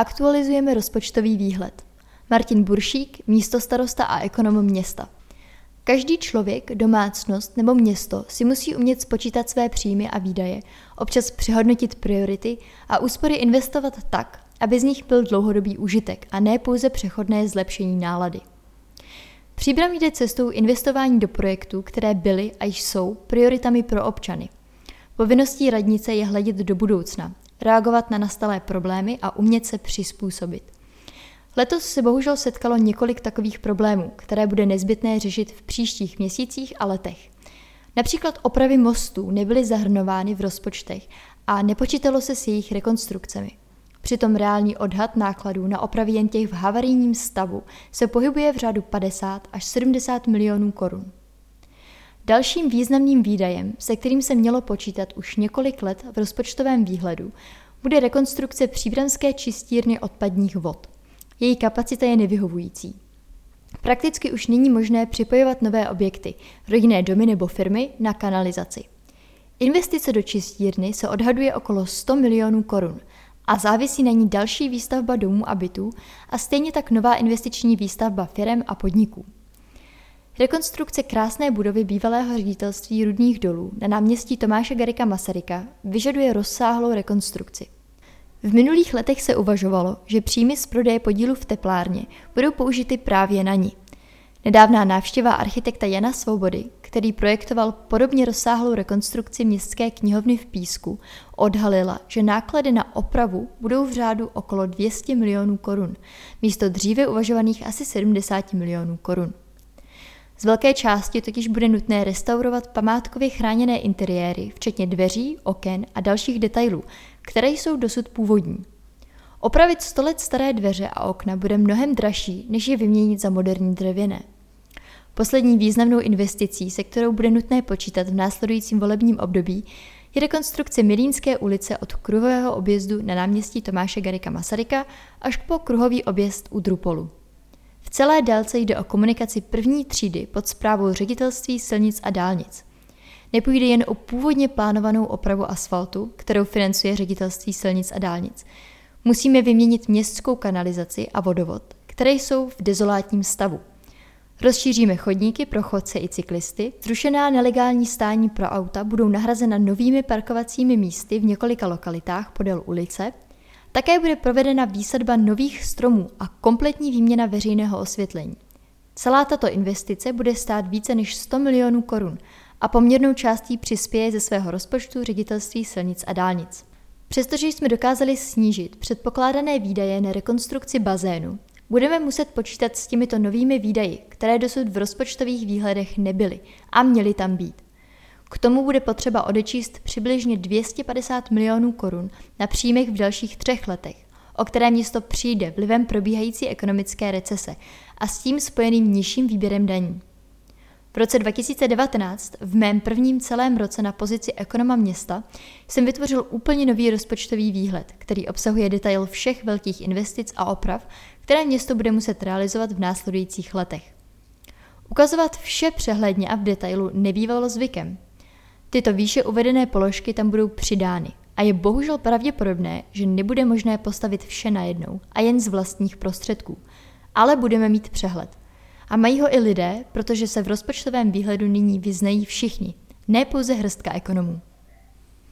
Aktualizujeme rozpočtový výhled. Martin Buršík, místostarosta a ekonom města. Každý člověk, domácnost nebo město si musí umět spočítat své příjmy a výdaje, občas přehodnotit priority a úspory investovat tak, aby z nich byl dlouhodobý užitek a ne pouze přechodné zlepšení nálady. Příbram jde cestou investování do projektů, které byly a již jsou prioritami pro občany. Povinností radnice je hledět do budoucna, reagovat na nastalé problémy a umět se přizpůsobit. Letos se bohužel setkalo několik takových problémů, které bude nezbytné řešit v příštích měsících a letech. Například opravy mostů nebyly zahrnovány v rozpočtech a nepočítalo se s jejich rekonstrukcemi. Přitom reálný odhad nákladů na opravy jen těch v havarijním stavu se pohybuje v řádu 50 až 70 milionů korun. Dalším významným výdajem, se kterým se mělo počítat už několik let v rozpočtovém výhledu, bude rekonstrukce příbramské čistírny odpadních vod. Její kapacita je nevyhovující. Prakticky už není možné připojovat nové objekty, rodinné domy nebo firmy na kanalizaci. Investice do čistírny se odhaduje okolo 100 milionů korun a závisí na ní další výstavba domů a bytů a stejně tak nová investiční výstavba firem a podniků. Rekonstrukce krásné budovy bývalého ředitelství rudných dolů na náměstí Tomáše Garika Masaryka vyžaduje rozsáhlou rekonstrukci. V minulých letech se uvažovalo, že příjmy z prodeje podílu v teplárně budou použity právě na ní. Nedávná návštěva architekta Jana Svobody, který projektoval podobně rozsáhlou rekonstrukci městské knihovny v Písku, odhalila, že náklady na opravu budou v řádu okolo 200 milionů korun, místo dříve uvažovaných asi 70 milionů korun. Z velké části totiž bude nutné restaurovat památkově chráněné interiéry, včetně dveří, oken a dalších detailů, které jsou dosud původní. Opravit 100 let staré dveře a okna bude mnohem dražší, než je vyměnit za moderní dřevěné. Poslední významnou investicí, se kterou bude nutné počítat v následujícím volebním období, je rekonstrukce Milínské ulice od kruhového objezdu na náměstí Tomáše Garika Masaryka až po kruhový objezd u Drupolu. Celé délce jde o komunikaci první třídy pod zprávou ředitelství silnic a dálnic. Nepůjde jen o původně plánovanou opravu asfaltu, kterou financuje ředitelství silnic a dálnic. Musíme vyměnit městskou kanalizaci a vodovod, které jsou v dezolátním stavu. Rozšíříme chodníky pro chodce i cyklisty, zrušená nelegální stání pro auta budou nahrazena novými parkovacími místy v několika lokalitách podél ulice – také bude provedena výsadba nových stromů a kompletní výměna veřejného osvětlení. Celá tato investice bude stát více než 100 milionů korun a poměrnou částí přispěje ze svého rozpočtu ředitelství silnic a dálnic. Přestože jsme dokázali snížit předpokládané výdaje na rekonstrukci bazénu, budeme muset počítat s těmito novými výdaji, které dosud v rozpočtových výhledech nebyly a měly tam být. K tomu bude potřeba odečíst přibližně 250 milionů korun na příjmech v dalších třech letech, o které město přijde vlivem probíhající ekonomické recese a s tím spojeným nižším výběrem daní. V roce 2019, v mém prvním celém roce na pozici ekonoma města, jsem vytvořil úplně nový rozpočtový výhled, který obsahuje detail všech velkých investic a oprav, které město bude muset realizovat v následujících letech. Ukazovat vše přehledně a v detailu nebývalo zvykem, Tyto výše uvedené položky tam budou přidány a je bohužel pravděpodobné, že nebude možné postavit vše najednou a jen z vlastních prostředků, ale budeme mít přehled. A mají ho i lidé, protože se v rozpočtovém výhledu nyní vyznají všichni, ne pouze hrstka ekonomů.